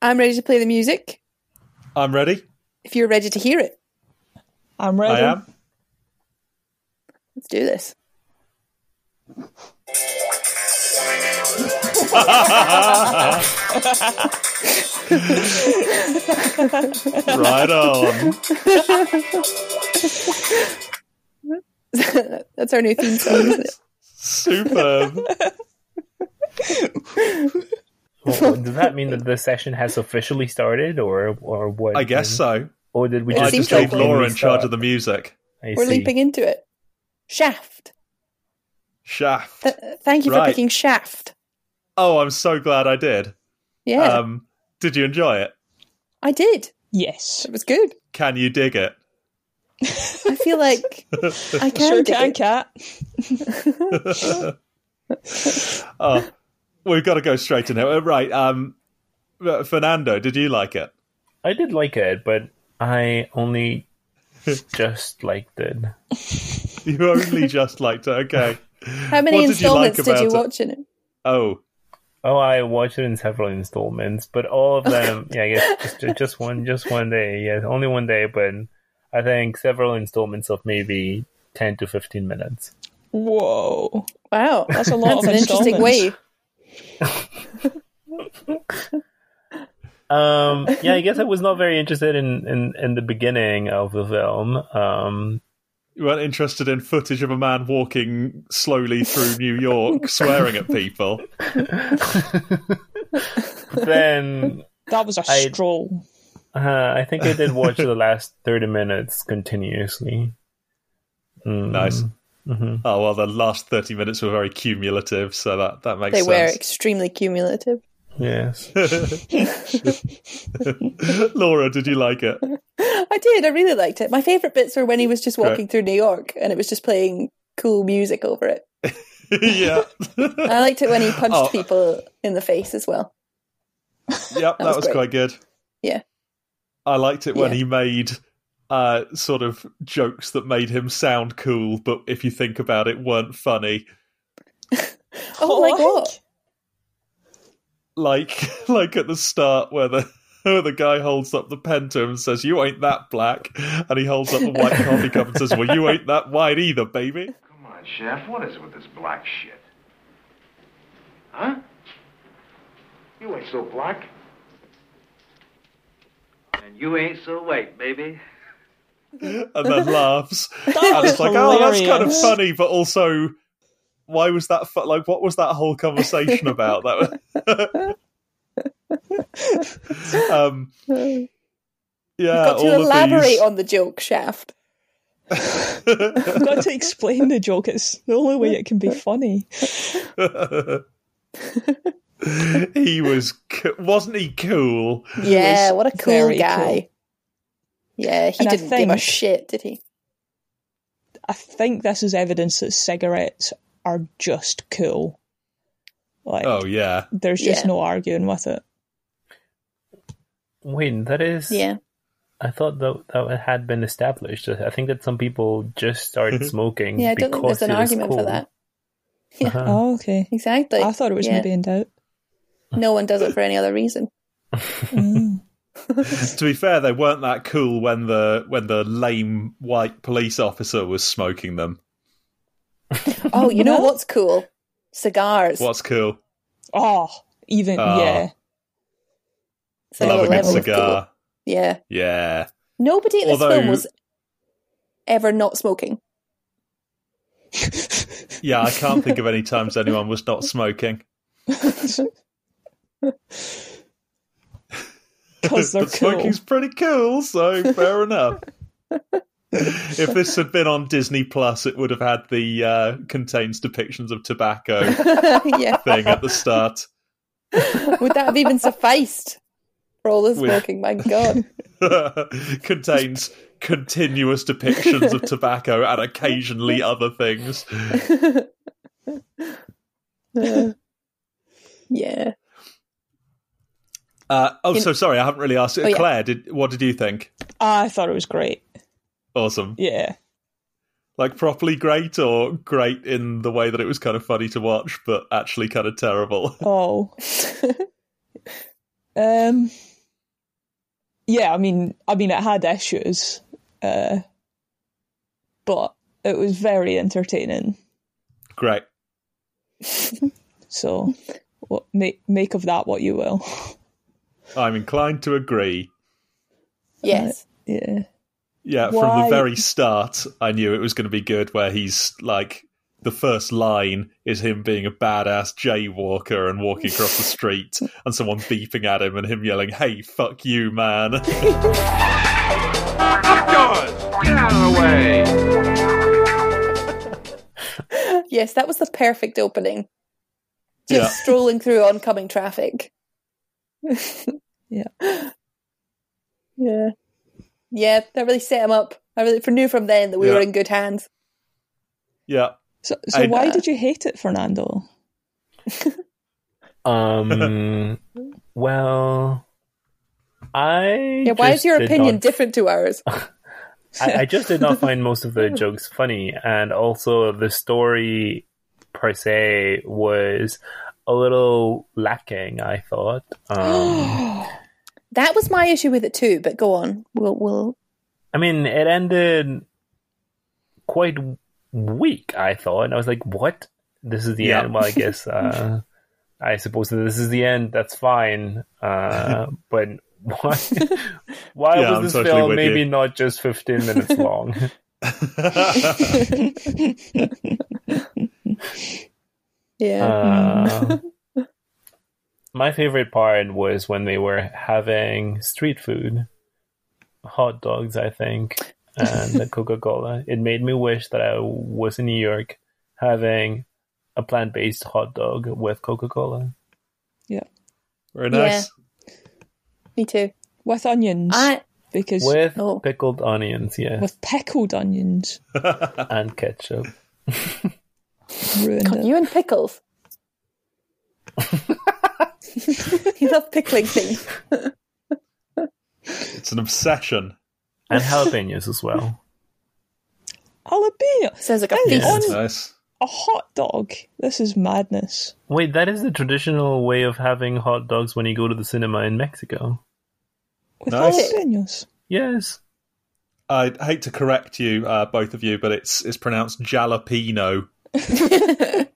I'm ready to play the music. I'm ready. If you're ready to hear it, I'm ready. I am. let's do this. Right on. That's our new theme song, isn't it? Superb. Well, does that mean that the session has officially started, or or what? I guess so. Or did we It just just leave like- Laura in charge of the music. I We're see. leaping into it. Shaft. Shaft. Th- thank you for picking Shaft. Oh, I'm so glad I did. Yeah, Um, did you enjoy it? I did. Yes. It was good. Can you dig it? I feel like I can. Sure dig can, it. cat. Oh, we've got to go straight in here. Right. Um, Fernando, did you like it? I did like it, but I only just liked it. You only just liked it. Okay. How many What did you like installments did you about it? watch in it? Oh, Oh, I watched it in several installments, but all of them, yeah, I guess just just one, just one day, yeah, only one day, but I think several installments of maybe ten to fifteen minutes. Whoa. Wow, That's a lot That's of an interesting installments. Wave. Um, yeah, I guess I was not very interested in, in, in the beginning of the film. Um, you weren't interested in footage of a man walking slowly through New York, swearing at people. then That was a I- stroll. uh, I think I did watch the last thirty minutes continuously. Mm, Nice. Mhm. Oh well, the last thirty minutes were very cumulative, so that that makes sense. They were extremely cumulative. Yes. Laura, did you like it? I did. I really liked it. My favorite bits were when he was just Great. walking through New York and it was just playing cool music over it. yeah. I liked it when he punched Oh. people in the face as well. Yep, that, was was, quite good. Yeah. I liked it when Yeah. he made uh, sort of jokes that made him sound cool, but if you think about it, weren't funny. Oh, like what? Like, like at the start where the where the guy holds up the pen to him and says, "You ain't that black," and he holds up a white coffee cup and says, "Well, you ain't that white either, baby." Come on, Shaft. What is it with this black shit? Huh? You ain't so black. And you ain't so white, baby. And then laughs. That and was it's like, oh, that's kind of funny, but also, why was that? Fu- like, what was that whole conversation about? That was. um, yeah, You've Got to elaborate these. on the joke shaft. I've got to explain the joke. It's the only way it can be funny. he was, co- wasn't he cool? Yeah, was what a cool guy. cool. Yeah, he And didn't give a shit, did he? I think this is evidence that cigarettes are just cool. Like, Oh yeah, there's just Yeah. no arguing with it. Wait, that is. Yeah. I thought that that had been established. I think that some people just started smoking. Yeah, I don't think because there's an argument cool. for that. Uh-huh. Oh, okay. Exactly. I thought it was Yeah. maybe in doubt. No one does it for any other reason. Mm. to be fair, they weren't that cool when the when the lame white police officer was smoking them. Oh, you know what's cool? Cigars. What's cool? Oh, even, Oh. yeah. It's another Love a good cigar. cool. Yeah. Yeah. Nobody in this film was ever not smoking. Yeah, I can't think of any times anyone was not smoking. Because they're cool. smoking's pretty cool, so fair enough. if this had been on Disney Plus, it would have had the uh, contains depictions of tobacco yeah. thing at the start. Would that have even sufficed for all the With- smoking? My God. contains continuous depictions of tobacco and occasionally other things. yeah. Uh, oh, In- so sorry, I haven't really asked. Oh, yeah. Claire, did what did you think? I thought it was great. Awesome, Yeah. like properly great, or great in the way that it was kind of funny to watch, but actually kind of terrible. Oh. Um, yeah, I mean, I mean, it had issues, uh, but it was very entertaining. Great. So, what, make make of that what you will. I'm inclined to agree. Yes. yeah. Yeah, from the very start, I knew it was going to be good. Where he's like, the first line is him being a badass jaywalker and walking across the street, and someone beeping at him, and him yelling, "Hey, fuck you, man!" Up yours! Get out of the way! Yes, that was the perfect opening. Just Yeah. strolling through oncoming traffic. Yeah. Yeah. Yeah, that really set him up. I really knew from then that we Yeah. were in good hands. yeah, So, so I- why did you hate it, Fernando? Um. well, I. Yeah, why is your opinion not- different to ours? I, I just did not find most of the jokes funny, and also the story per se was a little lacking. I thought. Um, That was my issue with it too, but go on. We'll we'll I mean, it ended quite weak. I thought, and I was like, "What? This is the Yeah. end?" Well, I guess uh, I suppose that this is the end. That's fine. Uh, but why? Why Yeah, was this totally film maybe you. not just fifteen minutes long? Yeah. Uh, my favorite part was when they were having street food, hot dogs, I think, and the Coca Cola. It made me wish that I was in New York having a plant based hot dog with Coca Cola. Yeah. Very nice. Yeah. Me too. With onions, I because With Oh. pickled onions, yeah, with pickled onions, and ketchup. Ruined God, it. you and pickles. you love pickling things. It's an obsession. And jalapenos as well. Jalapeno, Sounds like a Hang feast. on. Nice. a hot dog. This is madness. Wait, that is the traditional way of having hot dogs when you go to the cinema in Mexico. With Nice. jalapenos. Yes. I hate to correct you, uh, both of you, but it's it's pronounced jalapeno.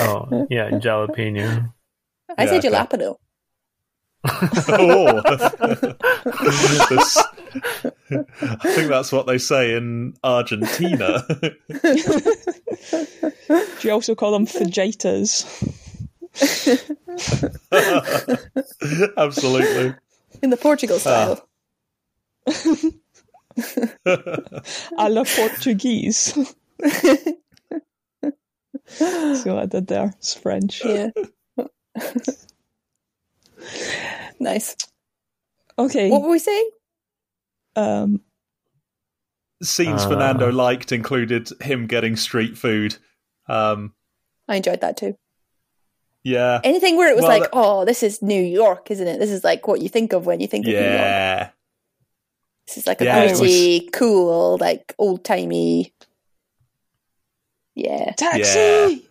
Oh, yeah, jalapeno. I said Yeah, okay. jalapeno. oh, I think that's what they say in Argentina. Do you also call them fajitas? Absolutely. In the Portugal ah. style. A la Portuguese. See what I did there? It's French. Yeah. nice. Okay. What were we saying? Um, Scenes Uh. Fernando liked included him getting street food. Um, I enjoyed that too. yeah, Anything where it was Well, like, that- oh, this is New York, isn't it? This is like what you think of when you think of New York. yeah, This is like a Yeah, it gritty, cool, like old timey. Yeah, taxi!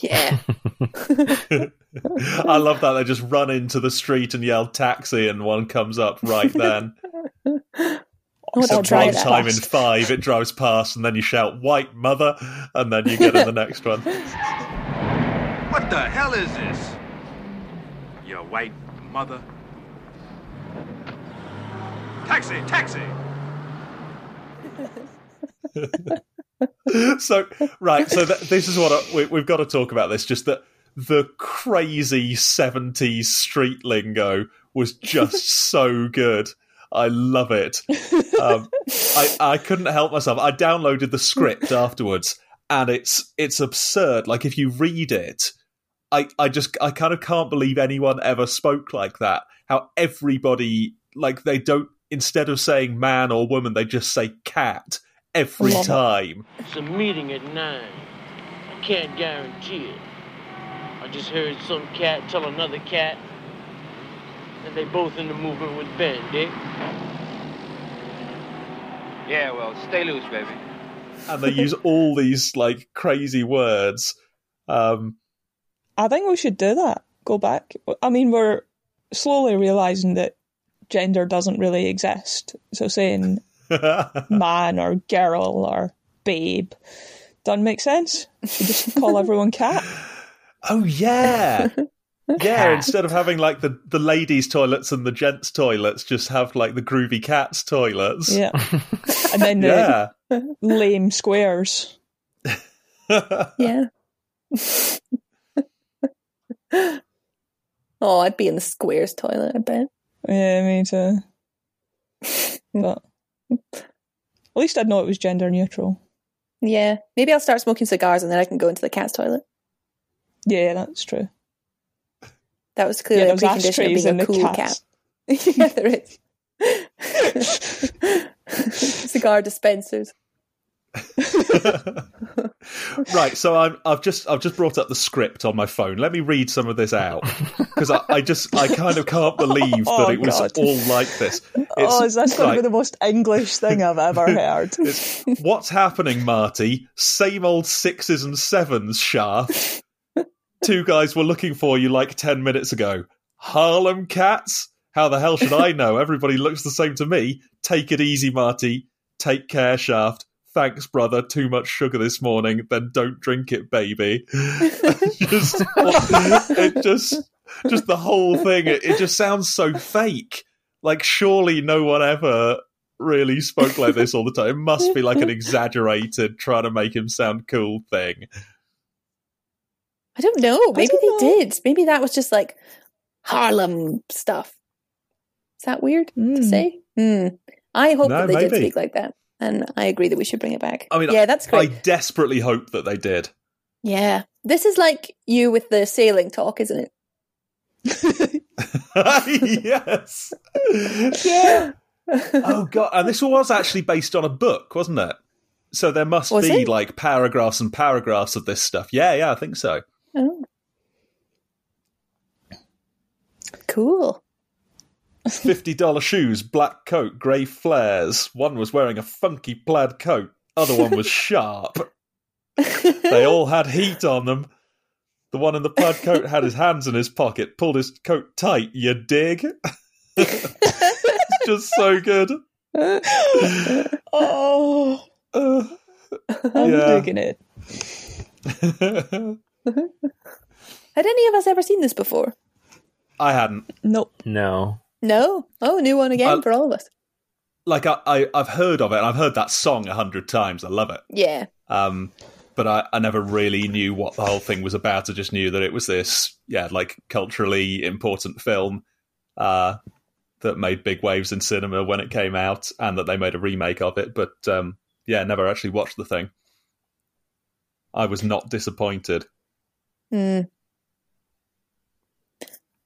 yeah. I love that they just run into the street and yell taxi, and one comes up right then. I want to So one that. time in five, it drives past, and then you shout "white mother," and then you get in the next one. What the hell is this? Your white mother? Taxi, taxi! so right so th- this is what I, we, we've got to talk about this just that the crazy 70s street lingo was just so good. I love it. Um, I, I couldn't help myself. I downloaded the script afterwards and it's it's absurd. Like if you read it i i just i kind of can't believe anyone ever spoke like that. How everybody like they don't instead of saying man or woman they just say cat every Love it. time It's a meeting at 9. I can't guarantee it. I just heard some cat tell another cat that they both in the movement with Ben, Dick. Yeah, well, stay loose, baby. and they use all these like crazy words. Um, I think we should do that. Go back. I mean, we're slowly realizing that gender doesn't really exist. So saying man or girl or babe doesn't make sense. You just call everyone cat. oh yeah. Yeah, instead of having like the, the ladies' toilets and the gents' toilets, just have like the groovy cats' toilets. Yeah. And then the Yeah. lame squares. Yeah. oh, I'd be in the squares toilet, I bet. Yeah, me too. But at least I'd know it was gender neutral. Yeah. Maybe I'll start smoking cigars and then I can go into the cat's toilet. Yeah, that's true. That was clearly Yeah, a precondition of being a cool cat. yeah, there is. Cigar dispensers. right, so I'm, I've just I've just brought up the script on my phone. Let me read some of this out because I, I just I kind of can't believe oh, that Oh, it was God. all like this. oh, is this going right. to be the most English thing I've ever heard? It's, what's happening, Marty? Same old sixes and sevens, Shaft. Two guys were looking for you like 10 minutes ago. Harlem Cats? How the hell should I know? Everybody looks the same to me. Take it easy, Marty. Take care, Shaft. Thanks, brother. Too much sugar this morning. Then don't drink it, baby. just, it just, just the whole thing. It, it just sounds so fake. Like, surely no one ever really spoke like this all the time. It must be like an exaggerated, trying to make him sound cool thing. I don't know. Maybe don't they know. did. Maybe that was just like Harlem stuff. Is that weird to Mm. say? Hmm. I hope No, that they did speak like that. And I agree that we should bring it back. I mean, yeah, that's great. I desperately hope that they did. yeah. This is like you with the sailing talk, isn't it? yes. Yeah. oh god, and this was actually based on a book, wasn't it? So there must Was be it? like paragraphs and paragraphs of this stuff. Yeah, yeah, I think so. Oh. Cool. Fifty dollar shoes, black coat, grey flares. One was wearing a funky plaid coat. Other one was sharp. They all had heat on them. The one in the plaid coat had his hands in his pocket, pulled his coat tight. You dig? it's just so good. Oh, Uh, I'm Yeah. digging it. Had any of us ever seen this before? I hadn't. Nope. No. No. Oh, new one again Uh, for all of us. Like I, I, I've heard of it, and I've heard that song a hundred times. I love it. Yeah. Um, but I, I never really knew what the whole thing was about. I just knew that it was this, yeah, like culturally important film uh, that made big waves in cinema when it came out, and that they made a remake of it. But um, yeah, never actually watched the thing. I was not disappointed. Hmm.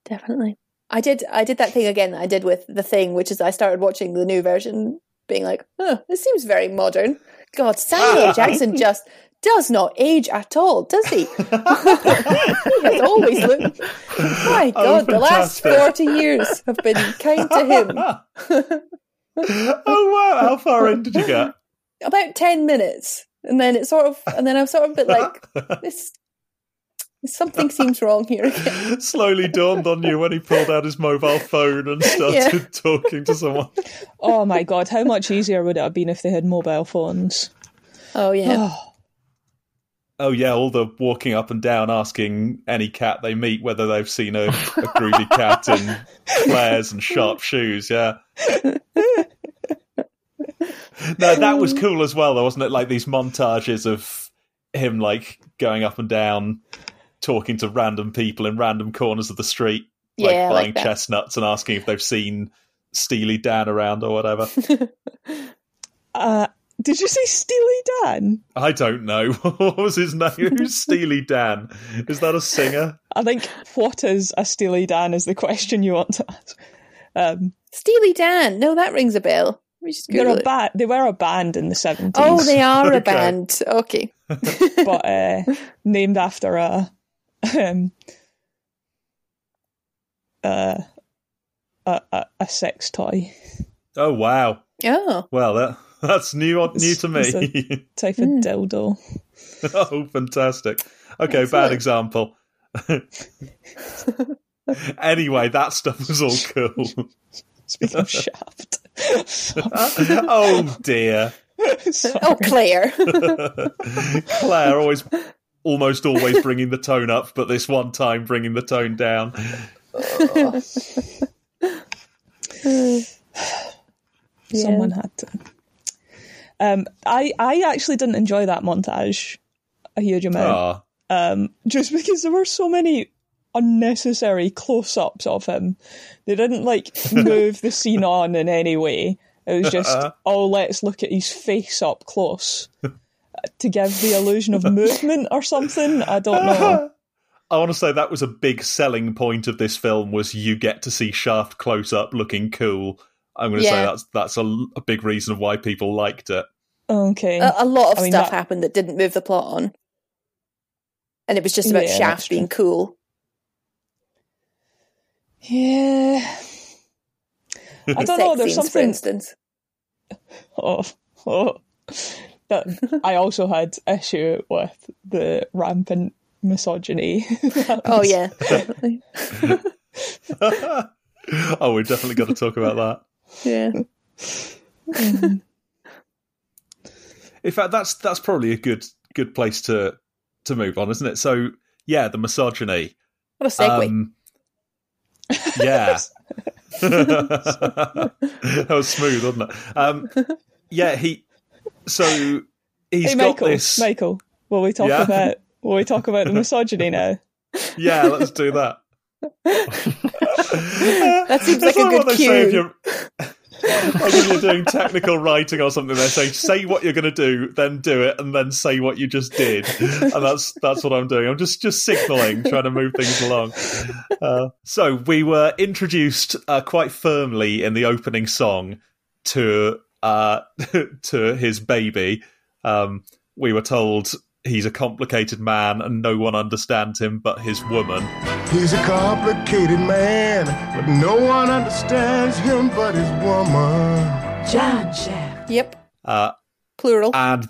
Definitely. I did I did that thing again that I did with the thing, which is I started watching the new version, being like, oh, this seems very modern. God, Samuel. Jackson just does not age at all, does he? he has always looked My Oh, God, the last forty years have been kind to him. oh wow! How far in did you get? About ten minutes. And then it sort of and then I'm sort of a bit like this something seems wrong here again. Slowly dawned on you when he pulled out his mobile phone and started Yeah. talking to someone. Oh my god, how much easier would it have been if they had mobile phones? Oh yeah. Oh, Oh yeah, all the walking up and down asking any cat they meet whether they've seen a, a groovy cat in flares and sharp shoes. Yeah. no, that was cool as well, though, wasn't it? Like these montages of him like going up and down, talking to random people in random corners of the street, like Yeah, buying like chestnuts and asking if they've seen Steely Dan around or whatever. uh, did you say Steely Dan? I don't know. what was his name? Who's Steely Dan? Is that a singer? I think what is a Steely Dan is the question you want to ask. Um, Steely Dan. No, that rings a bell. Let me just they're a it. ba- They were a band in the seventies. Oh, they are Okay. a band. Okay. but uh, named after a um, uh, a, a a sex toy Oh wow! Oh. Well, that, that's new new to It's- me. type of dildo. oh, fantastic! Okay, bad Excellent. example. anyway, that stuff was all cool. Speaking of Shaft. oh dear, Sorry. Oh, Claire. Claire always, almost always bringing the tone up, but this one time bringing the tone down. Someone had to. Um, I I actually didn't enjoy that montage a huge amount. Ah, um, just because there were so many unnecessary close-ups of him. They didn't like move the scene on in any way. It was just, oh, let's look at his face up close to give the illusion of movement or something. I don't know. I want to say that was a big selling point of this film was you get to see Shaft close up looking cool. I'm going to say that's that's a, a big reason of why people liked it. Okay. a, a lot of I mean, stuff that- happened that didn't move the plot on. And it was just about Yeah, Shaft being cool. yeah. I don't know. There's scenes, for something. instance. Oh, oh. That I also had issue with the rampant misogyny. Oh, yeah, oh, we're definitely going to talk about that. Yeah. In fact, that's that's probably a good good place to to move on, isn't it? So, yeah, the misogyny. What a segue. Um, yeah. that was smooth, wasn't it? Um, yeah, he. So he's hey, got Michael. this. Michael, will we talk Yeah? about will we talk about the misogyny now? Yeah, let's do that. That seems That's like a what good they say if cue. you're- like if you're doing technical writing or something, they say say what you're going to do, then do it, and then say what you just did, and that's that's what I'm doing. I'm just just signalling, trying to move things along. Uh, so we were introduced uh, quite firmly in the opening song to uh, to his baby. Um, we were told he's a complicated man and no one understands him but his woman. He's a complicated man, but no one understands him but his woman. John Shaft. Yep. Uh, Plural. and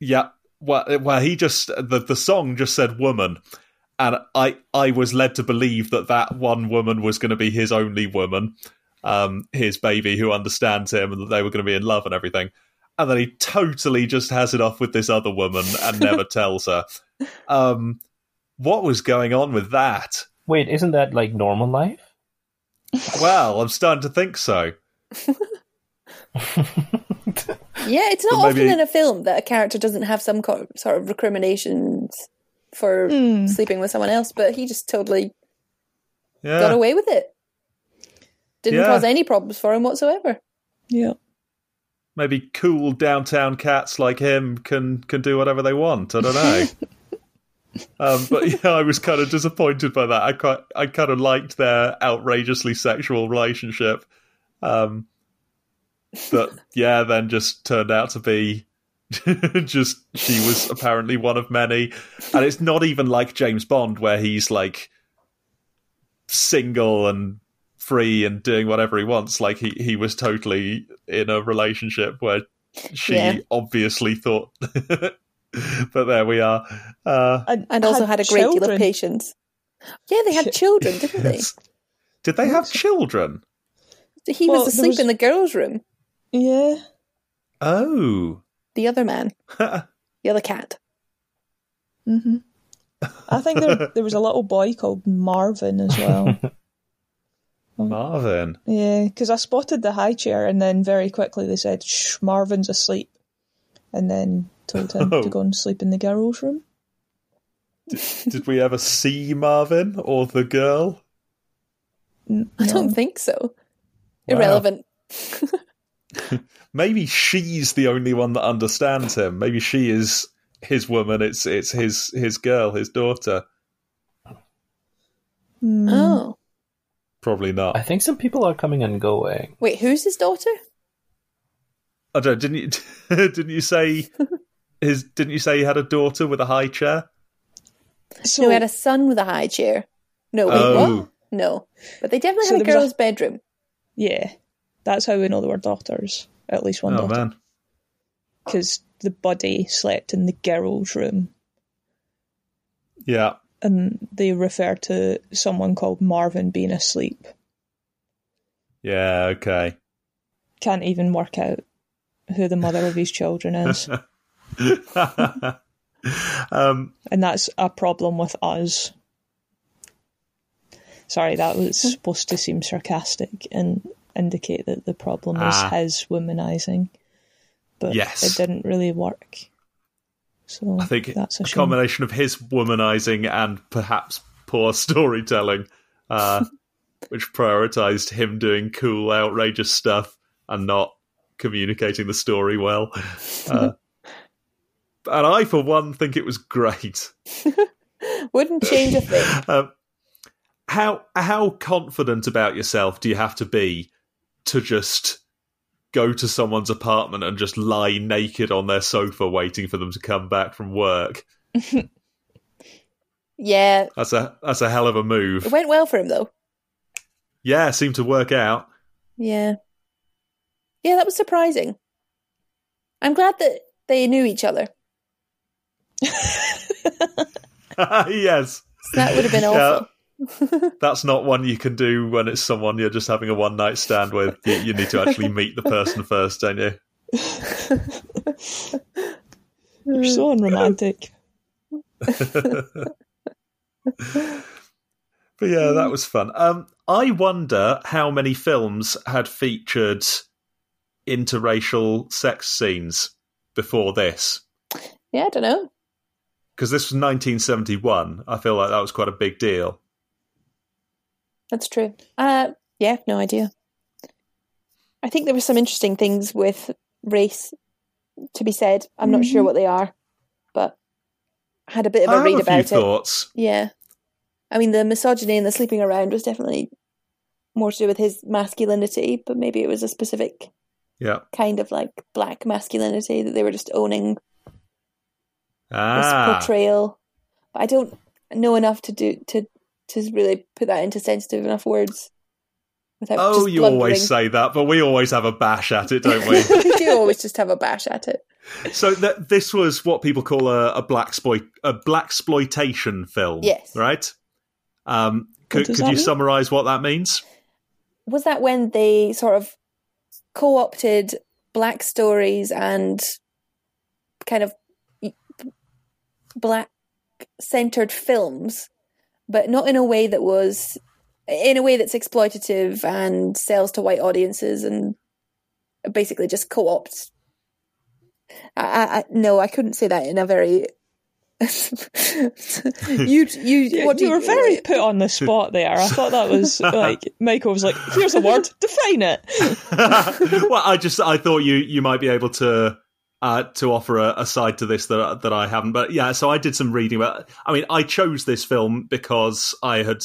yeah, well, well, he just the the song just said woman, and I I was led to believe that that one woman was going to be his only woman, um, his baby who understands him, and that they were going to be in love and everything. And then he totally just has it off with this other woman and never tells her. Um, what was going on with that? Wait, isn't that like normal life? Well, I'm starting to think so. yeah, it's not maybe- often in a film that a character doesn't have some co- sort of recriminations for Hmm. sleeping with someone else, but he just totally Yeah, got away with it. Didn't Yeah. cause any problems for him whatsoever. Yeah. maybe cool downtown cats like him can can do whatever they want. I don't know. um, but yeah, I was kind of disappointed by that. I quite, I kind of liked their outrageously sexual relationship. Um, that yeah, then just turned out to be just she was apparently one of many, and it's not even like James Bond where he's like single and free and doing whatever he wants. Like he he was totally in a relationship where she Yeah. obviously thought. but there we are. Uh, And also had a great deal of patience. Yeah, they had children, didn't they? did they have children? He Well, was asleep was- in the girls' room. Yeah. Oh. The other man, the other cat. hmm I think there there was a little boy called Marvin as well. Marvin. yeah, because I spotted the high chair and then very quickly they said, "Shh, Marvin's asleep," and then told him Oh. to go and sleep in the girls' room. Did we ever see Marvin or the girl? N- I no. don't think so. Wow. Irrelevant. Maybe she's the only one that understands him. Maybe she is his woman. It's it's his his girl, his daughter. Mm. Oh. Probably not. I think some people are coming and going. Wait, who's his daughter? I don't. Didn't you? Didn't you say his? Didn't you say he had a daughter with a high chair? So no, he had a son with a high chair. No, wait, Oh. what? No. But they definitely So had a there was a- girl's bedroom. yeah, that's how we know they were daughters. At least one Oh daughter, man. because the buddy slept in the girls' room. Yeah. And they refer to someone called Marvin being asleep. Yeah, okay. Can't even work out who the mother of his children is. um, and that's a problem with us. Sorry, that was supposed to seem sarcastic and indicate that the problem is Ah. his womanizing, but Yes. it didn't really work. So I think that's a a combination of his womanizing and perhaps poor storytelling, uh, which prioritized him doing cool, outrageous stuff and not communicating the story well. Uh, and I, for one, think it was great. Wouldn't change a thing. Um, how how confident about yourself do you have to be to just go to someone's apartment and just lie naked on their sofa waiting for them to come back from work? Yeah, That's a that's a hell of a move. it went well for him though. Yeah, seemed to work out. Yeah. Yeah, that was surprising. I'm glad that they knew each other. yes. That would have been Yeah. That's not one you can do when it's someone you're just having a one night stand with. You, you need to actually meet the person first, don't you? You're so unromantic. But yeah, that was fun. Um, I wonder how many films had featured interracial sex scenes before this. Yeah, I don't know. Because this was 1971. I feel like that was quite a big deal. That's true. Uh, yeah, no idea. I think there were some interesting things with race to be said. I'm not sure what they are, but I had a bit of I a have read a few about it. thoughts. Yeah. I mean, the misogyny and the sleeping around was definitely more to do with his masculinity, but maybe it was a specific Yeah. kind of like black masculinity that they were just owning this Ah. portrayal. But I don't know enough to do to to really put that into sensitive enough words. Without Oh, just you blundering. always say that, but we always have a bash at it, don't we? we do always just have a bash at it. so th- this was what people call a, a black exploit a black exploitation film. Yes. Right. Um, could could you mean? summarize what that means? Was that when they sort of co-opted black stories and kind of black centered films, but not in a way that was in a way that's exploitative and sells to white audiences and basically just co-opts. I, I, I no, I couldn't say that in a very. you you what do you were very put on the spot there. I thought that was like Michael was like, "Here's a word, define it." well, I just I thought you you might be able to uh, to offer a, a side to this that that I haven't. But yeah, so I did some reading about. I mean, I chose this film because I had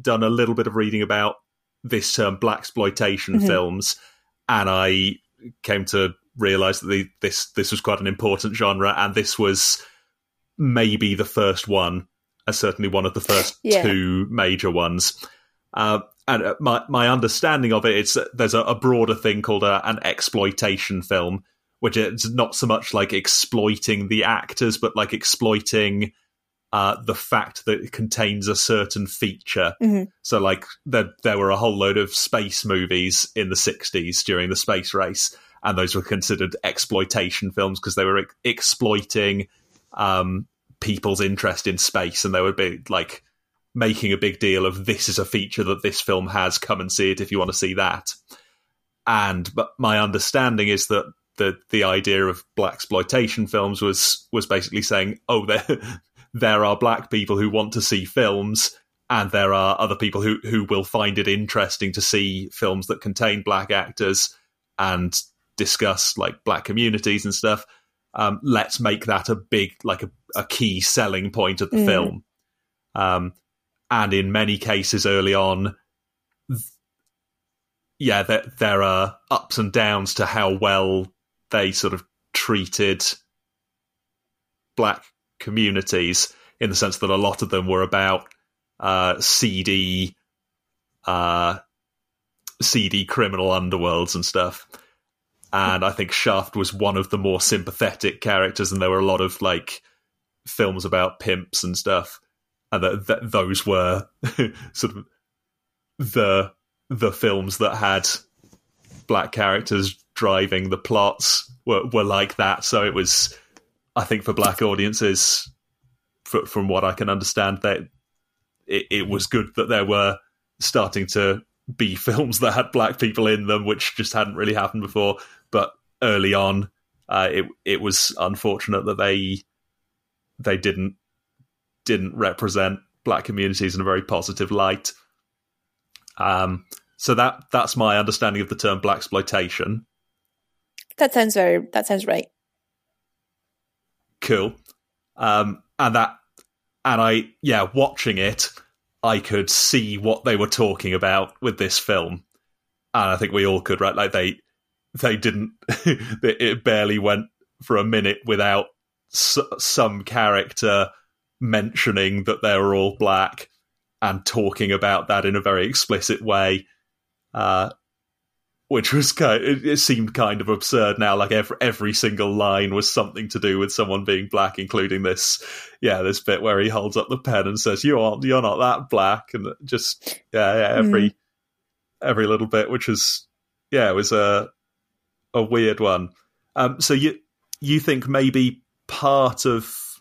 done a little bit of reading about this term black exploitation films, and I came to realize that the, this this was quite an important genre, and this was maybe the first one, uh, certainly one of the first Yeah. two major ones. Uh, and uh, my my understanding of it is that there's a, a broader thing called a, an exploitation film, which is not so much like exploiting the actors, but like exploiting uh, the fact that it contains a certain feature. Mhm. So, like, there there were a whole load of space movies in the '60s during the space race, and those were considered exploitation films because they were ex- exploiting um, people's interest in space, and they would be like making a big deal of this is a feature that this film has. Come and see it if you want to see that. And but my understanding is that the the idea of black exploitation films was was basically saying, oh, there there are black people who want to see films, and there are other people who who will find it interesting to see films that contain black actors and discuss like black communities and stuff. Um, let's make that a big like a, a key selling point of the Mm. film. Um, and in many cases early on, th- yeah, there, there are ups and downs to how well they sort of treated black communities in the sense that a lot of them were about uh, seedy, uh, criminal underworlds and stuff. And I think Shaft was one of the more sympathetic characters, and there were a lot of like films about pimps and stuff. and that, that those were sort of the the films that had black characters driving the plots were, were like that. So it was, I think, for black audiences, fr from what I can understand, that it, it was good that there were starting to be films that had black people in them, which just hadn't really happened before. But early on, uh, it it was unfortunate that they they didn't didn't represent black communities in a very positive light. Um, so that that's my understanding of the term black exploitation. That sounds very. That sounds right. Cool. Um, and that, and I, yeah, watching it, I could see what they were talking about with this film, and I think we all could, right? Like they, they didn't. it barely went for a minute without s- some character mentioning that they were all black and talking about that in a very explicit way. Uh, which was kind it, it, seemed kind of absurd now like every every single line was something to do with someone being black including this yeah this bit where he holds up the pen and says you aren't you're not that black and just yeah, yeah every mm. every little bit which was yeah it was a a weird one um so you you think maybe part of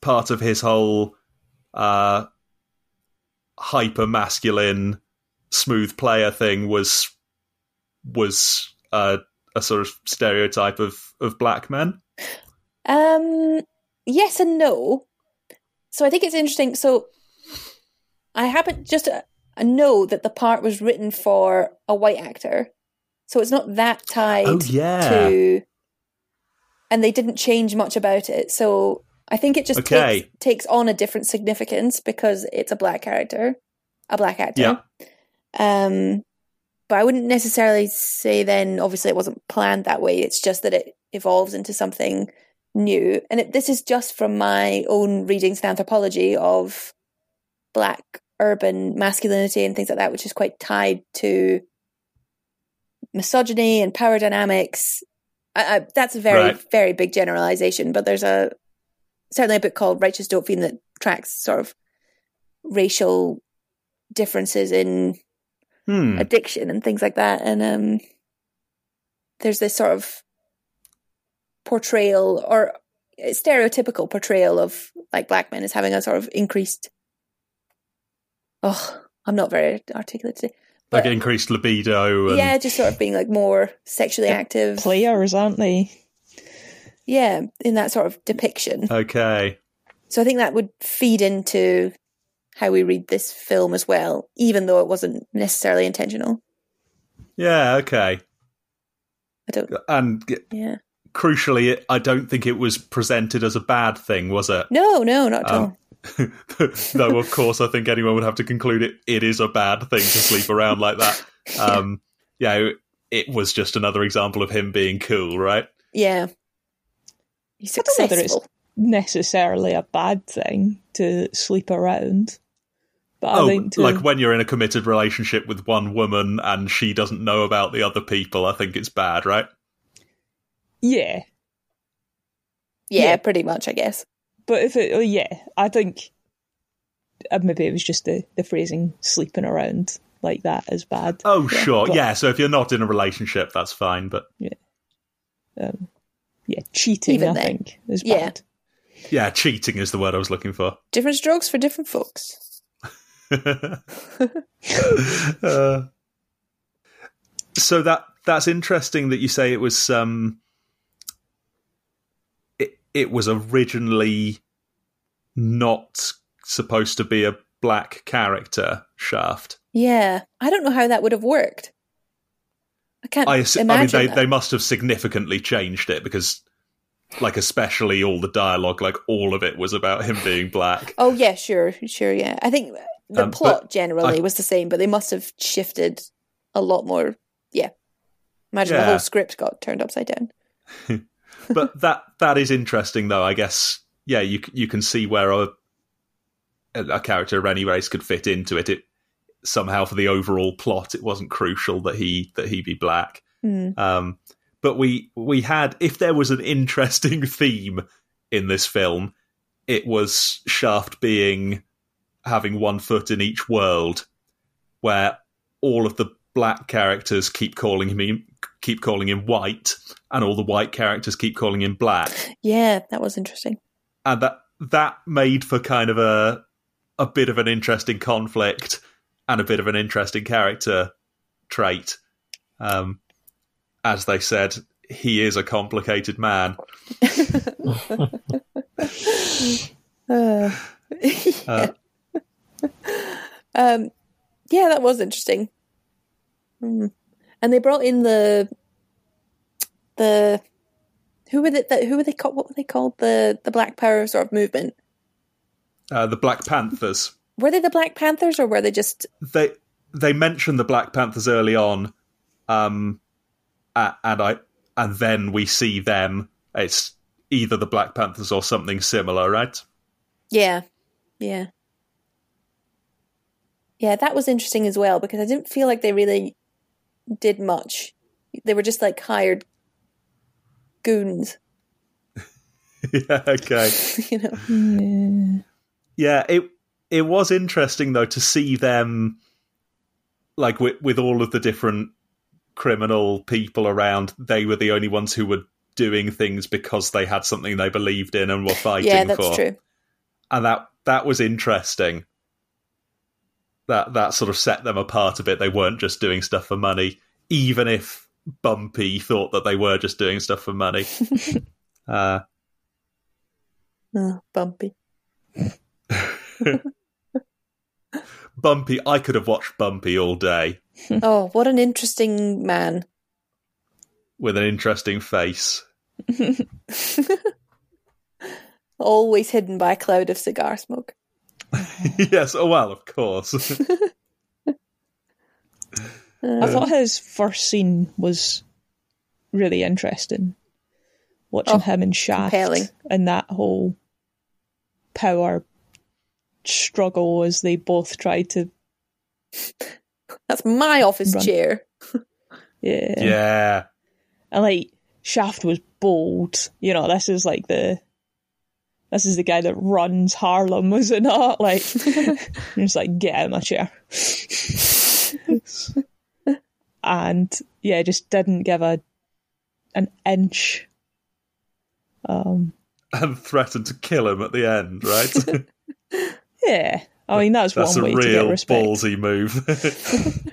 part of his whole uh hyper masculine smooth player thing was was a sort of stereotype of of black men? Um, yes and no. So I think it's interesting. So I happen just uh, know that the part was written for a white actor, so it's not that tied oh, yeah. to. And they didn't change much about it, so I think it just okay. takes, takes on a different significance because it's a black character, a black actor. Yeah. Um, but I wouldn't necessarily say then, obviously, it wasn't planned that way. It's just that it evolves into something new. And it, this is just from my own readings in anthropology of black urban masculinity and things like that, which is quite tied to misogyny and power dynamics. I, I, that's a very, right. very big generalization, but there's a certainly a book called Righteous Dope Fiend that tracks sort of racial differences in hmm. addiction and things like that. And um, there's this sort of portrayal or stereotypical portrayal of like black men as having a sort of increased. Oh, I'm not very articulate today. But, like increased libido. And... Yeah, just sort of being like more sexually active. Players, aren't they? Yeah, in that sort of depiction. Okay. So I think that would feed into how we read this film as well, even though it wasn't necessarily intentional. Yeah, okay. I don't. And yeah. Crucially, I don't think it was presented as a bad thing, was it? No, no, not at um, all. Though, of course, I think anyone would have to conclude it it is a bad thing to sleep around like that. Um, yeah, it was just another example of him being cool, right? Yeah. He's successful. necessarily a bad thing to sleep around. But oh, I think to, like when you're in a committed relationship with one woman and she doesn't know about the other people, I think it's bad, right? Yeah. Yeah, yeah. pretty much, I guess. But if it, oh, yeah, I think uh, maybe it was just the, the phrasing sleeping around like that is bad. Oh, yeah, sure. But, yeah, so if you're not in a relationship, that's fine, but. Yeah. Um, yeah, cheating, Even I then. think, is bad. Yeah. yeah, cheating is the word I was looking for. Different strokes for different folks. Uh, so that that's interesting that you say it was um it it was originally not supposed to be a black character shaft. Yeah. I don't know how that would have worked. I can't I, imagine I mean they, that. they must have significantly changed it because like especially all the dialogue like all of it was about him being black oh yeah sure sure yeah i think the um, plot generally I, was the same, but they must have shifted a lot more. Yeah, imagine yeah. the whole script got turned upside down. but that that is interesting, though. I guess yeah, you you can see where a a character of any race could fit into it. It somehow for the overall plot, it wasn't crucial that he that he be black. Mm. Um, but we we had if there was an interesting theme in this film, it was Shaft being having one foot in each world, where all of the black characters keep calling him keep calling him white, and all the white characters keep calling him black, Yeah, that was interesting. and that that made for kind of a a bit of an interesting conflict and a bit of an interesting character trait. Um, as they said, he is a complicated man. Uh, Uh, um, yeah, that was interesting. Mm. And they brought in the the who were they, the, who were they called? What were they called? The the Black Power sort of movement. uh, the Black Panthers. Were they the Black Panthers or were they just? they they mentioned the Black Panthers early on, um, and I and then we see them. It's either the Black Panthers or something similar, right? Yeah, yeah, yeah. That was interesting as well because I didn't feel like they really did much. They were just like hired goons, yeah, okay. you know. Yeah, it it was interesting though to see them like with with all of the different criminal people around. They were the only ones who were doing things because they had something they believed in and were fighting for. Yeah, that's for. true. and that that was interesting. That that sort of set them apart a bit. They weren't just doing stuff for money, even if Bumpy thought that they were just doing stuff for money. uh, Oh, bumpy. Bumpy, I could have watched Bumpy all day oh, what an interesting man. with an interesting face. Always hidden by a cloud of cigar smoke. yes, oh well, of course. I thought his first scene was really interesting. Watching Oh, him and Shaft compelling. and that whole power struggle as they both try to That's my office Run. chair. yeah. yeah, And like Shaft was bold. You know, this is like the this is the guy that runs Harlem, was it not? Like just like get out of my chair. and yeah, just didn't give a an inch. Um and threatened to kill him at the end, right? yeah. I mean that's, That's a one way to get real respect. ballsy move.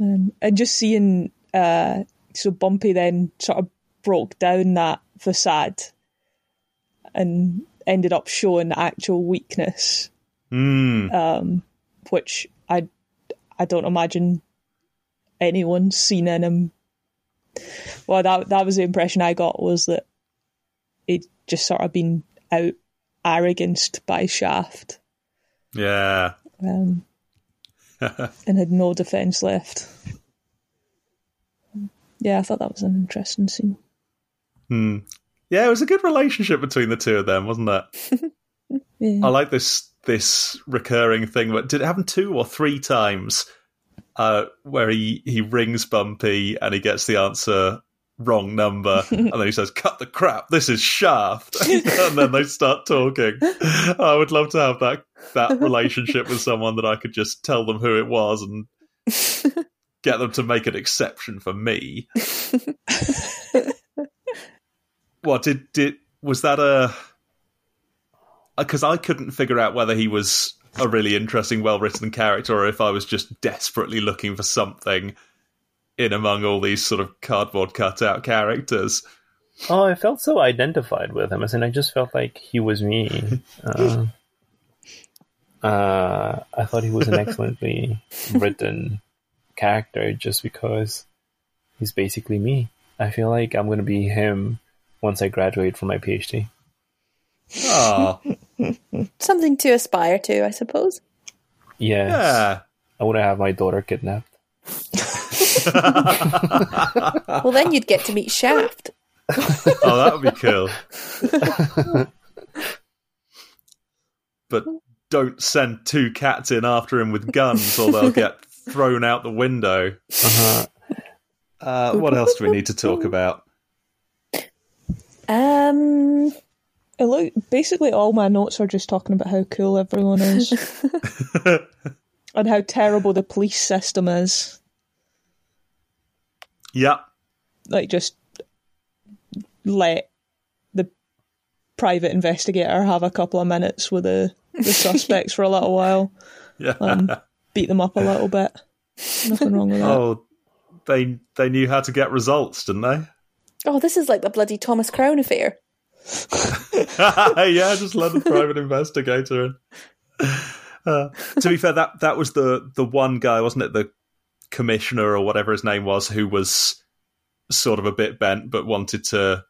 Um, and just seeing uh so Bumpy then sort of broke down that facade and ended up showing actual weakness. mm. um, which I I don't imagine anyone's seen in him. Well, that that was the impression I got was that he'd just sort of been out arroganced by Shaft Yeah. um, and had no defence left. Yeah, I thought that was an interesting scene. Hmm. Yeah, it was a good relationship between the two of them, wasn't it? Yeah. I like this this recurring thing. But did it happen two or three times? Uh, where he he rings Bumpy and he gets the answer wrong number, and then he says, "Cut the crap! This is Shaft," and then they start talking. I would love to have that that relationship with someone that I could just tell them who it was and get them to make an exception for me. what did did was that a uh, because I couldn't figure out whether he was a really interesting, well written character or if I was just desperately looking for something in among all these sort of cardboard cutout characters. Oh, I felt so identified with him. As in, I just felt like he was me. Uh, uh, I thought he was an excellently written character just because he's basically me. I feel like I'm going to be him once I graduate from my PhD. Oh, Something to aspire to, I suppose. Yes. yeah. I want to have my daughter kidnapped. Well, then you'd get to meet Shaft. Oh, that would be cool. but don't send two cats in after him with guns or they'll get thrown out the window. Uh-huh. Uh, what else do we need to talk about? Um, look, basically, all my notes are just talking about how cool everyone is and how terrible the police system is. Yeah. Like, just let the private investigator have a couple of minutes with the, the suspects for a little while, Yeah. um, beat them up a little bit. Nothing wrong with that. oh, they they knew how to get results, didn't they? Oh, this is like the bloody Thomas Crown affair. yeah, just let the private investigator in. Uh, to be fair, that that was the the one guy, wasn't it? The commissioner or whatever his name was, who was sort of a bit bent, but wanted to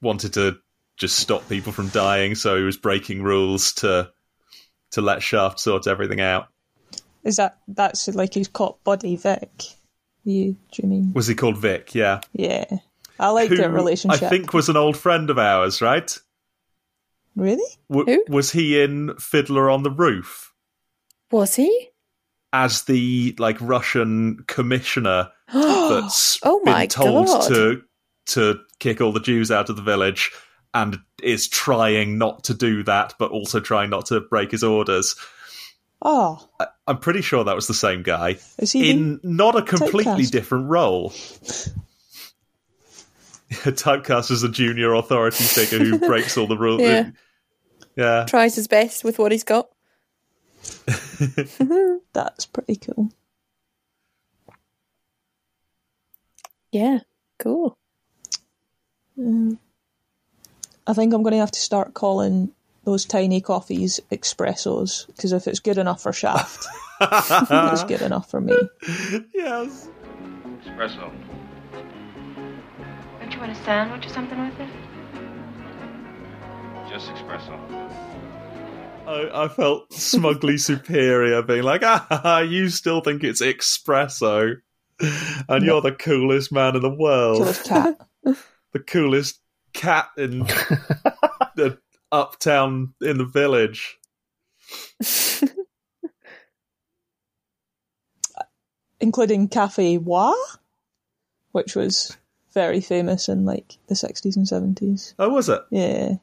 wanted to just stop people from dying. So he was breaking rules to to let Shaft sort everything out. Is that that's like his cop buddy Vic? You, do you mean? Was he called Vic? Yeah, Yeah, I like Who their relationship. I think was an old friend of ours, right? Really? W- Who? Was he in Fiddler on the Roof? Was he? As the like Russian commissioner that's Oh my been told God. to to kick all the Jews out of the village and is trying not to do that, but also trying not to break his orders. Oh, I'm pretty sure that was the same guy is he? in not a completely typecast? different role. Typecast as a junior authority figure who breaks all the rules. Yeah. yeah. Tries his best with what he's got. That's pretty cool. Yeah, cool. Mm. I think I'm going to have to start calling those tiny coffees espressos because if it's good enough for Shaft, it's good enough for me. Yes. Espresso. Don't you want a sandwich or something with it? Just espresso. I, I felt smugly superior, being like, ah, you still think it's espresso, and you're the coolest man in the world, Coolest cat. the coolest cat in the uptown in the village. including Cafe Wha?, which was very famous in like the 60s and 70s. Oh, was it? Yeah,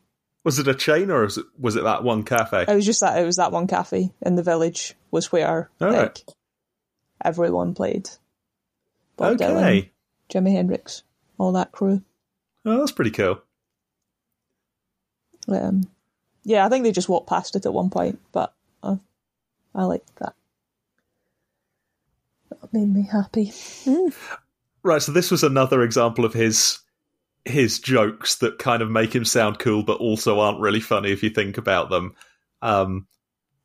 Was it a chain or was it, was it that one cafe? it was just that it was that one cafe in the village was where All like right. everyone played. Bob Dylan, okay. Jimi Hendrix, all that crew. Oh, that's pretty cool. Um, yeah, I think they just walked past it at one point, but I, I liked that. That made me happy. Right, so this was another example of his his jokes that kind of make him sound cool, but also aren't really funny if you think about them. Um,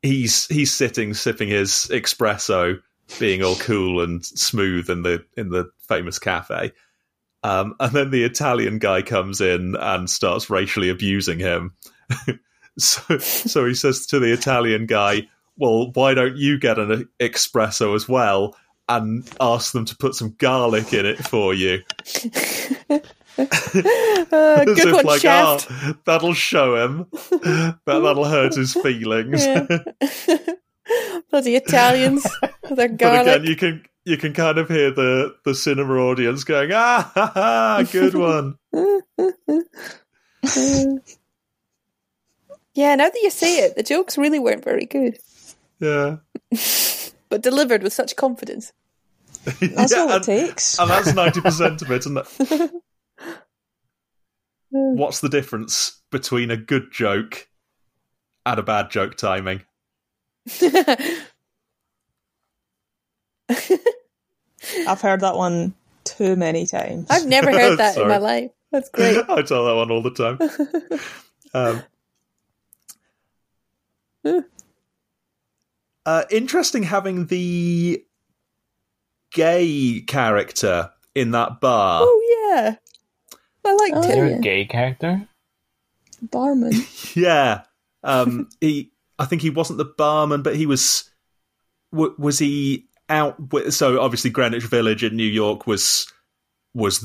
he's he's sitting sipping his espresso, being all cool and smooth in the in the famous cafe. Um, and then the Italian guy comes in and starts racially abusing him. so so he says to the Italian guy, "Well, why don't you get an espresso as well?" And ask them to put some garlic in it for you. Uh, good one, like, Shaft. "Ah, that'll show him. that, that'll hurt his feelings. Bloody Italians their but again, you can you can kind of hear the the cinema audience going, ah, ha, ha, good one. yeah, now that you say it, the jokes really weren't very good, yeah. but delivered with such confidence. That's Yeah, all it and, takes. and that's ninety percent of it, isn't it? What's the difference between a good joke and a bad joke timing? I've heard that one too many times. I've never heard that in my life. That's great. I tell that one all the time. Um, uh, interesting having the gay character in that bar. Oh yeah, I liked Oh, Is there a gay character? Barman. Yeah, um, he. I think he wasn't the barman, but he was. W- was he out? With, so obviously, Greenwich Village in New York was was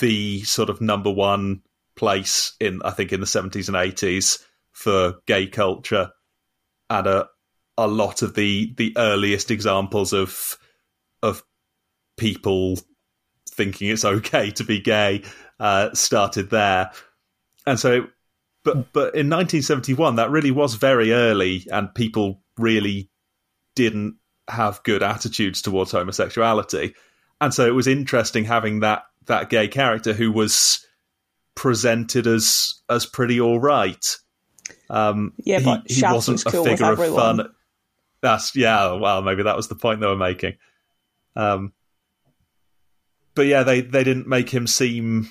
the sort of number one place in I think in the seventies and eighties for gay culture, and a a lot of the the earliest examples of of people thinking it's okay to be gay uh, started there, and so but but in 1971, that really was very early, and people really didn't have good attitudes towards homosexuality, and so it was interesting having that that gay character who was presented as as pretty all right. Um, Yeah, he, but he Shaft wasn't was a figure of fun. That's yeah. Well, maybe that was the point they were making. Um, but yeah, they they didn't make him seem.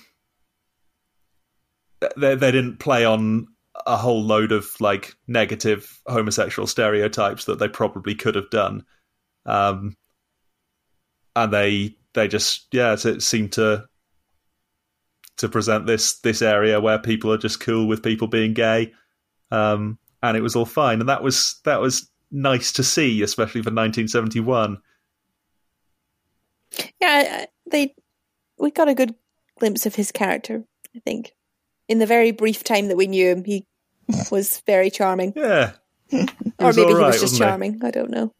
They they didn't play on a whole load of like negative homosexual stereotypes that they probably could have done, um, and they they just yeah it, seemed to to present this this area where people are just cool with people being gay, um, and it was all fine, and that was that was nice to see, especially for 1971. Yeah, they we got a good glimpse of his character. I think in the very brief time that we knew him, he was very charming, Yeah, or maybe all he was just wasn't he? charming. I don't know.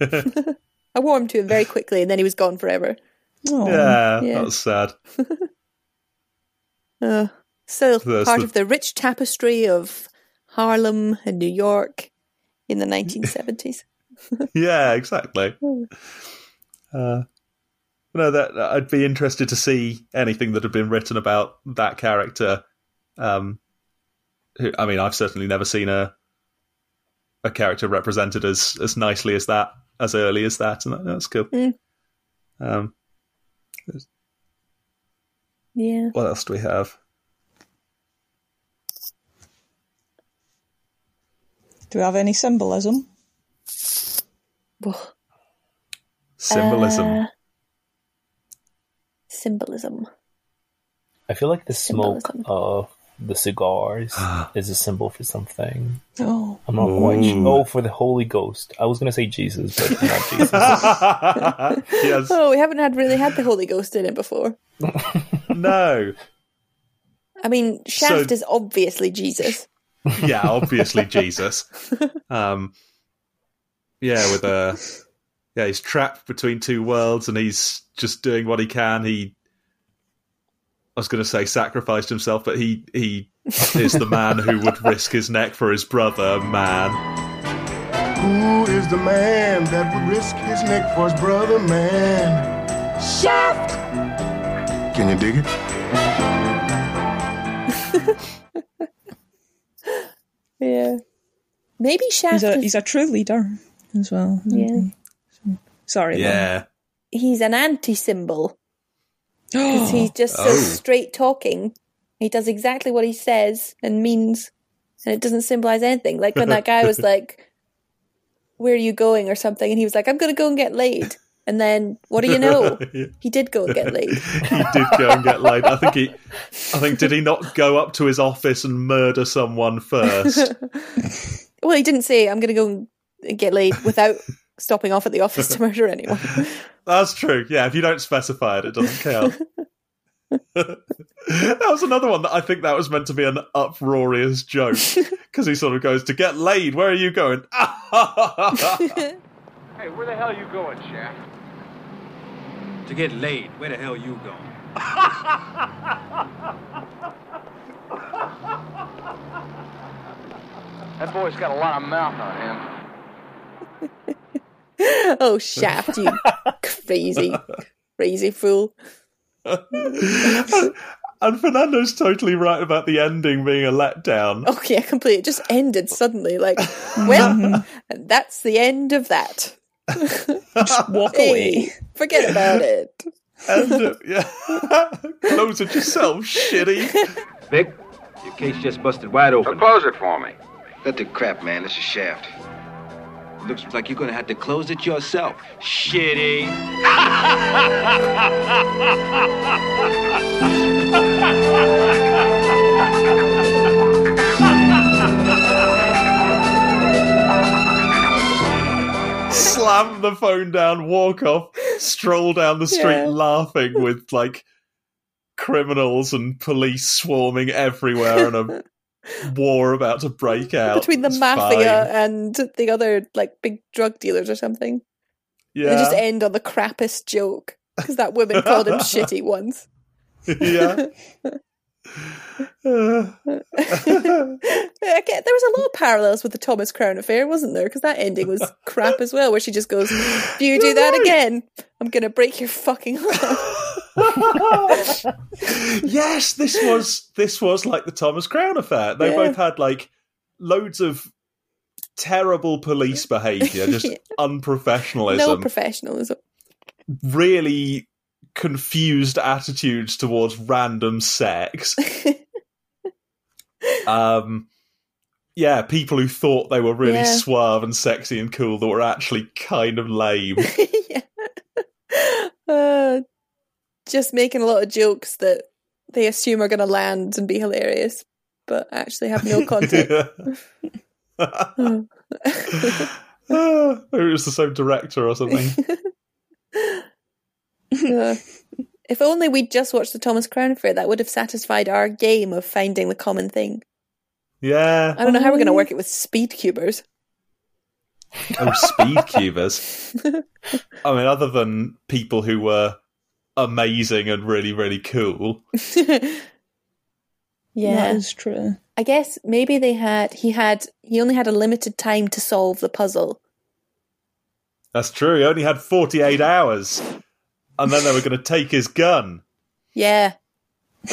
I warmed to him very quickly, and then he was gone forever. Oh, yeah, yeah. that was sad. Uh, still There's part the- of the rich tapestry of Harlem and New York in the 1970s. yeah, exactly. Uh, no, that I'd be interested to see anything that had been written about that character. Um, who, I mean, I've certainly never seen a a character represented as as nicely as that, as early as that, and that, that's cool. Mm. Um, yeah. what else do we have? Do we have any symbolism? Symbolism. uh, symbolism. I feel like the smoke Symbolism. of the cigars is a symbol for something. Oh, I'm not quite sure. Oh, for the Holy Ghost. I was going to say Jesus, but not Jesus. yes. Oh, we haven't had really had the Holy Ghost in it before. No. I mean, Shaft So- is obviously Jesus. yeah, obviously Jesus. Um, yeah, with a yeah, he's trapped between two worlds, and he's just doing what he can. He, I was going to say sacrificed himself, but he he is the man who would risk his neck for his brother. Man, Who is the man that would risk his neck for his brother, man? Shaft! Can you dig it? Yeah. Maybe Shaft he's a is, he's a true leader as well. Yeah. Sorry. yeah, he's an anti-symbol because he's just so Oh. straight talking. He does exactly what he says and means, and it doesn't symbolize anything. Like when that guy was like, "Where are you going?" or something, and he was like, "I'm going to go and get laid." And then, what do you know? He did go and get laid. he did go and get laid. I think he, I think did he not go up to his office and murder someone first? Well, he didn't say, "I'm going to go and get laid" without stopping off at the office to murder anyone. That's true. Yeah, if you don't specify it, it doesn't count. that was another one that I think that was meant to be an uproarious joke because he sort of goes to get laid. Where are you going? Hey, where the hell are you going, Shaft? To get laid, where the hell are you going? That boy's got a lot of mouth on him. Oh, Shaft, you crazy, crazy fool. and Fernando's totally right about the ending being a letdown. Oh yeah, completely. It just ended suddenly. Like, well, that's the end of that. Just walk away. Hey, forget about it. And, uh, yeah, close it yourself, shitty. Vic, your case just busted wide So open. close it for me. Let the crap, man. This is Shaft. Looks like you're gonna have to close it yourself. Shitty. Eh? Slam the phone down, walk off, stroll down the street Yeah. laughing with like criminals and police swarming everywhere and a war about to break out. Between the It's mafia fine. and the other like big drug dealers or something. Yeah. They just end on the crappiest joke because that woman called him shitty once. yeah. Uh, Okay, there was a lot of parallels with the Thomas Crown affair, wasn't there? Because that ending was crap as well, where she just goes, "If you do that again, I'm gonna break your fucking heart." Yes, this was this was like the Thomas Crown affair. They Yeah. both had like loads of terrible police behaviour, just unprofessionalism, no professionalism. really confused attitudes towards random sex. um yeah, people who thought they were really Yeah. suave and sexy and cool that were actually kind of lame. yeah. Uh, just making a lot of jokes that they assume are going to land and be hilarious, but actually have no content. Maybe it was the same director or something. Uh, if only we'd just watched the Thomas Crown Affair, that would have satisfied our game of finding the common thing. Yeah. I don't know how we're going to work it with speed cubers. Oh, speed cubers. I mean, other than people who were amazing and really, really cool. Yeah, That is true. I guess maybe they had he had he only had a limited time to solve the puzzle. That's true. He only had 48 hours. And then they were going to take his gun. Yeah,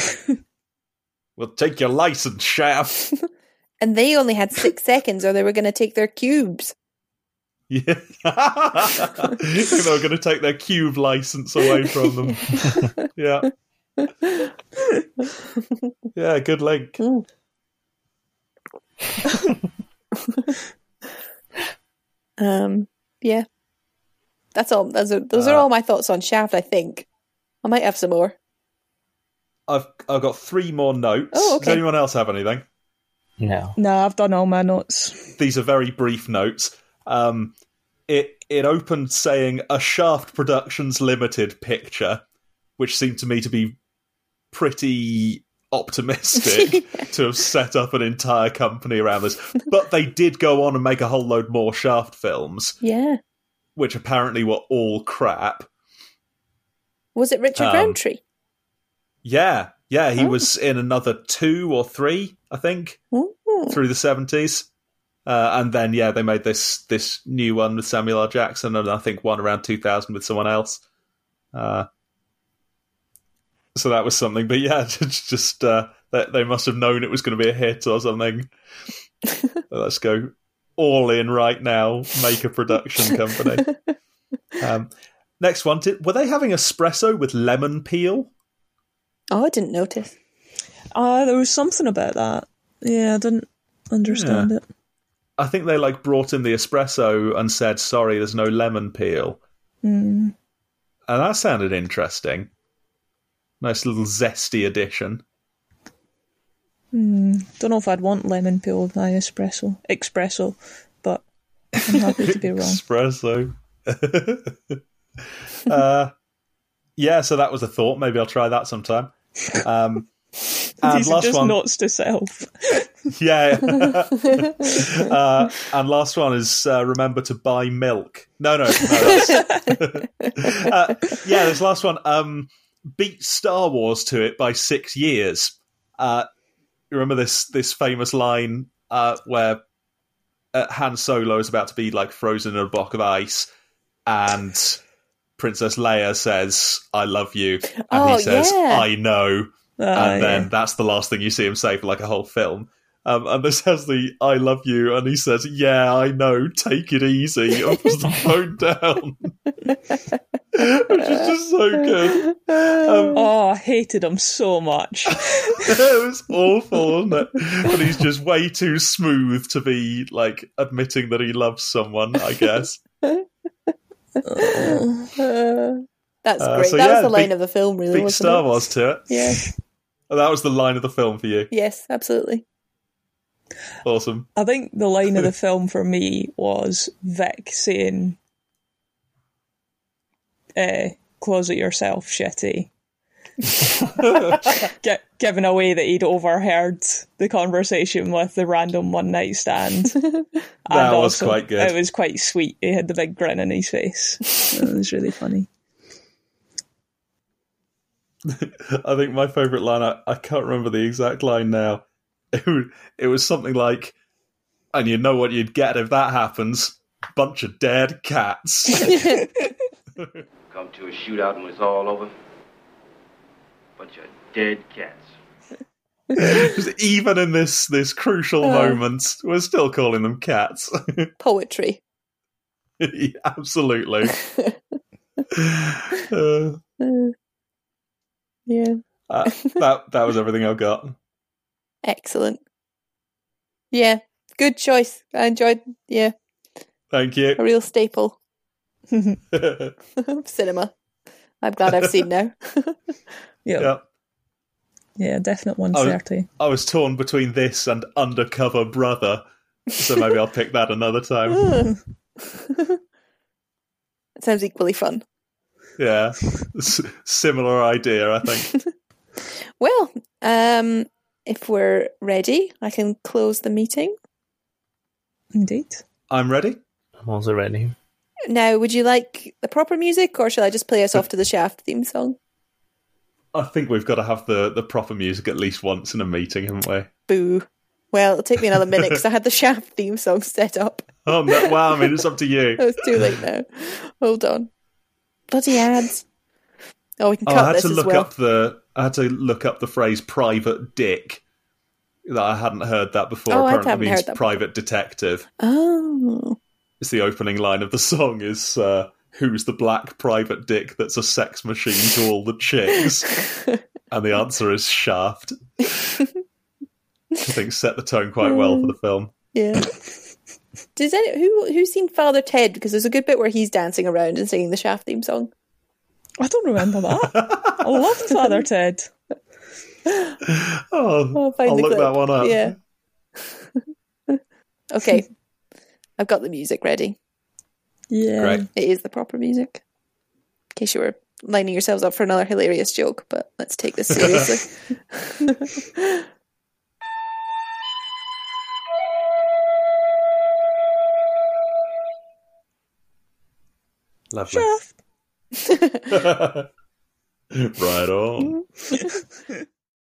We'll take your license, Shaft. and they only had six seconds, or they were going to take their cubes. Yeah. they were going to take their cube license away from them. yeah. Yeah, good link. Um, yeah, that's all. Those are those are Uh, all my thoughts on Shaft. I think I might have some more. I've I've got three more notes. Oh, Does anyone else have anything? No. No, I've done all my notes. These are very brief notes. Um, it it opened saying a Shaft Productions Limited picture, which seemed to me to be pretty optimistic to have set up an entire company around this. But they did go on and make a whole load more Shaft films, Yeah, which apparently were all crap. was it Richard Um, Roundtree? Yeah, yeah, he Oh. was in another two or three, I think. Ooh. through the seventies, uh, and then yeah, they made this this new one with Samuel L. Jackson, and I think one around two thousand with someone else. Uh, so that was something, but yeah, it's just uh, they, they must have known it was going to be a hit or something. Let's go all in right now, make a production company. Um, next one, did, were they having espresso with lemon peel? Oh, I didn't notice. Uh, there was something about that. Yeah, I didn't understand it. I think they like brought in the espresso and said, "Sorry, there's no lemon peel." Mm. And that sounded interesting. Nice little zesty addition. Mm. Don't know if I'd want lemon peel with my espresso, espresso, but I'm happy to be wrong. Espresso. uh, yeah, so that was a thought. Maybe I'll try that sometime. Um, and These are last just one, notes to self. yeah. uh, and last one is uh, remember to buy milk. No, no, no. uh, yeah, this last one um, beat Star Wars to it by six years. Uh, you remember this this famous line uh, where uh, Han Solo is about to be like frozen in a block of ice, and Princess Leia says, "I love you," and Oh, he says, yeah. "I know." Ah, and then yeah. that's the last thing you see him say for like a whole film. Um, and this has the "I love you," and he says, "Yeah, I know. Take it easy." And puts the phone down, which is just so good. Um, Oh, I hated him so much. it was awful, wasn't it? But he's just way too smooth to be like admitting that he loves someone. I guess. Uh, that's Uh, great. so that yeah, was the line beat- of the film, really. Beat wasn't Star it? Wars to it. Yeah. That was the line of the film for you. Yes, absolutely. Awesome. I think the line of the film for me was Vic saying, uh, "Closet yourself, shitty." Gi- giving away that he'd overheard the conversation with the random one night stand. and That was quite good. It was quite sweet. He had the big grin on his face. it was really funny. I think my favourite line, I, I can't remember the exact line now. It was, it was something like, and you know what you'd get if that happens? Bunch of dead cats. Come to a shootout and it's all over. Bunch of dead cats. Even in this this crucial Oh. moment, we're still calling them cats. Poetry. Absolutely. Uh, Uh, yeah. uh, that that was everything I've got. Excellent. Yeah. Good choice. I enjoyed. Yeah. Thank you. A real staple of cinema. I'm glad I've seen now. Yeah, yeah. yeah, definite I was, 130. I was torn between this and Undercover Brother, so maybe I'll pick that another time. It sounds equally fun. Yeah, S- similar idea, I think. Well, um, if we're ready, I can close the meeting. Indeed. I'm ready. I'm also ready. Now, would you like the proper music, or shall I just play us off to the Shaft theme song? I think we've got to have the, the proper music at least once in a meeting, haven't we? Boo. Well, it'll take me another minute because I had the Shaft theme song set up. Oh, no, well, I mean, it's up to you. It's too late now. Hold on. Bloody ads. Oh, we can Oh, cut I had this to look well. up the I had to look up the phrase "private dick." That I hadn't heard that before. Oh, I Apparently, means private detective. Oh. It's the opening line of the song. Is uh, "Who's the black private dick that's a sex machine to all the chicks?" and the answer is Shaft. I think set the tone quite well for the film. Yeah. Does any, who who's seen Father Ted? Because there's a good bit where he's dancing around and singing the Shaft theme song. I don't remember that. I loved Father Ted. Oh, I'll I'll look clip. that one up. Yeah. okay. I've got the music ready. Yeah. Great. It is the proper music. In case you were lining yourselves up for another hilarious joke, but let's take this seriously. Lovely. Shaft. right on.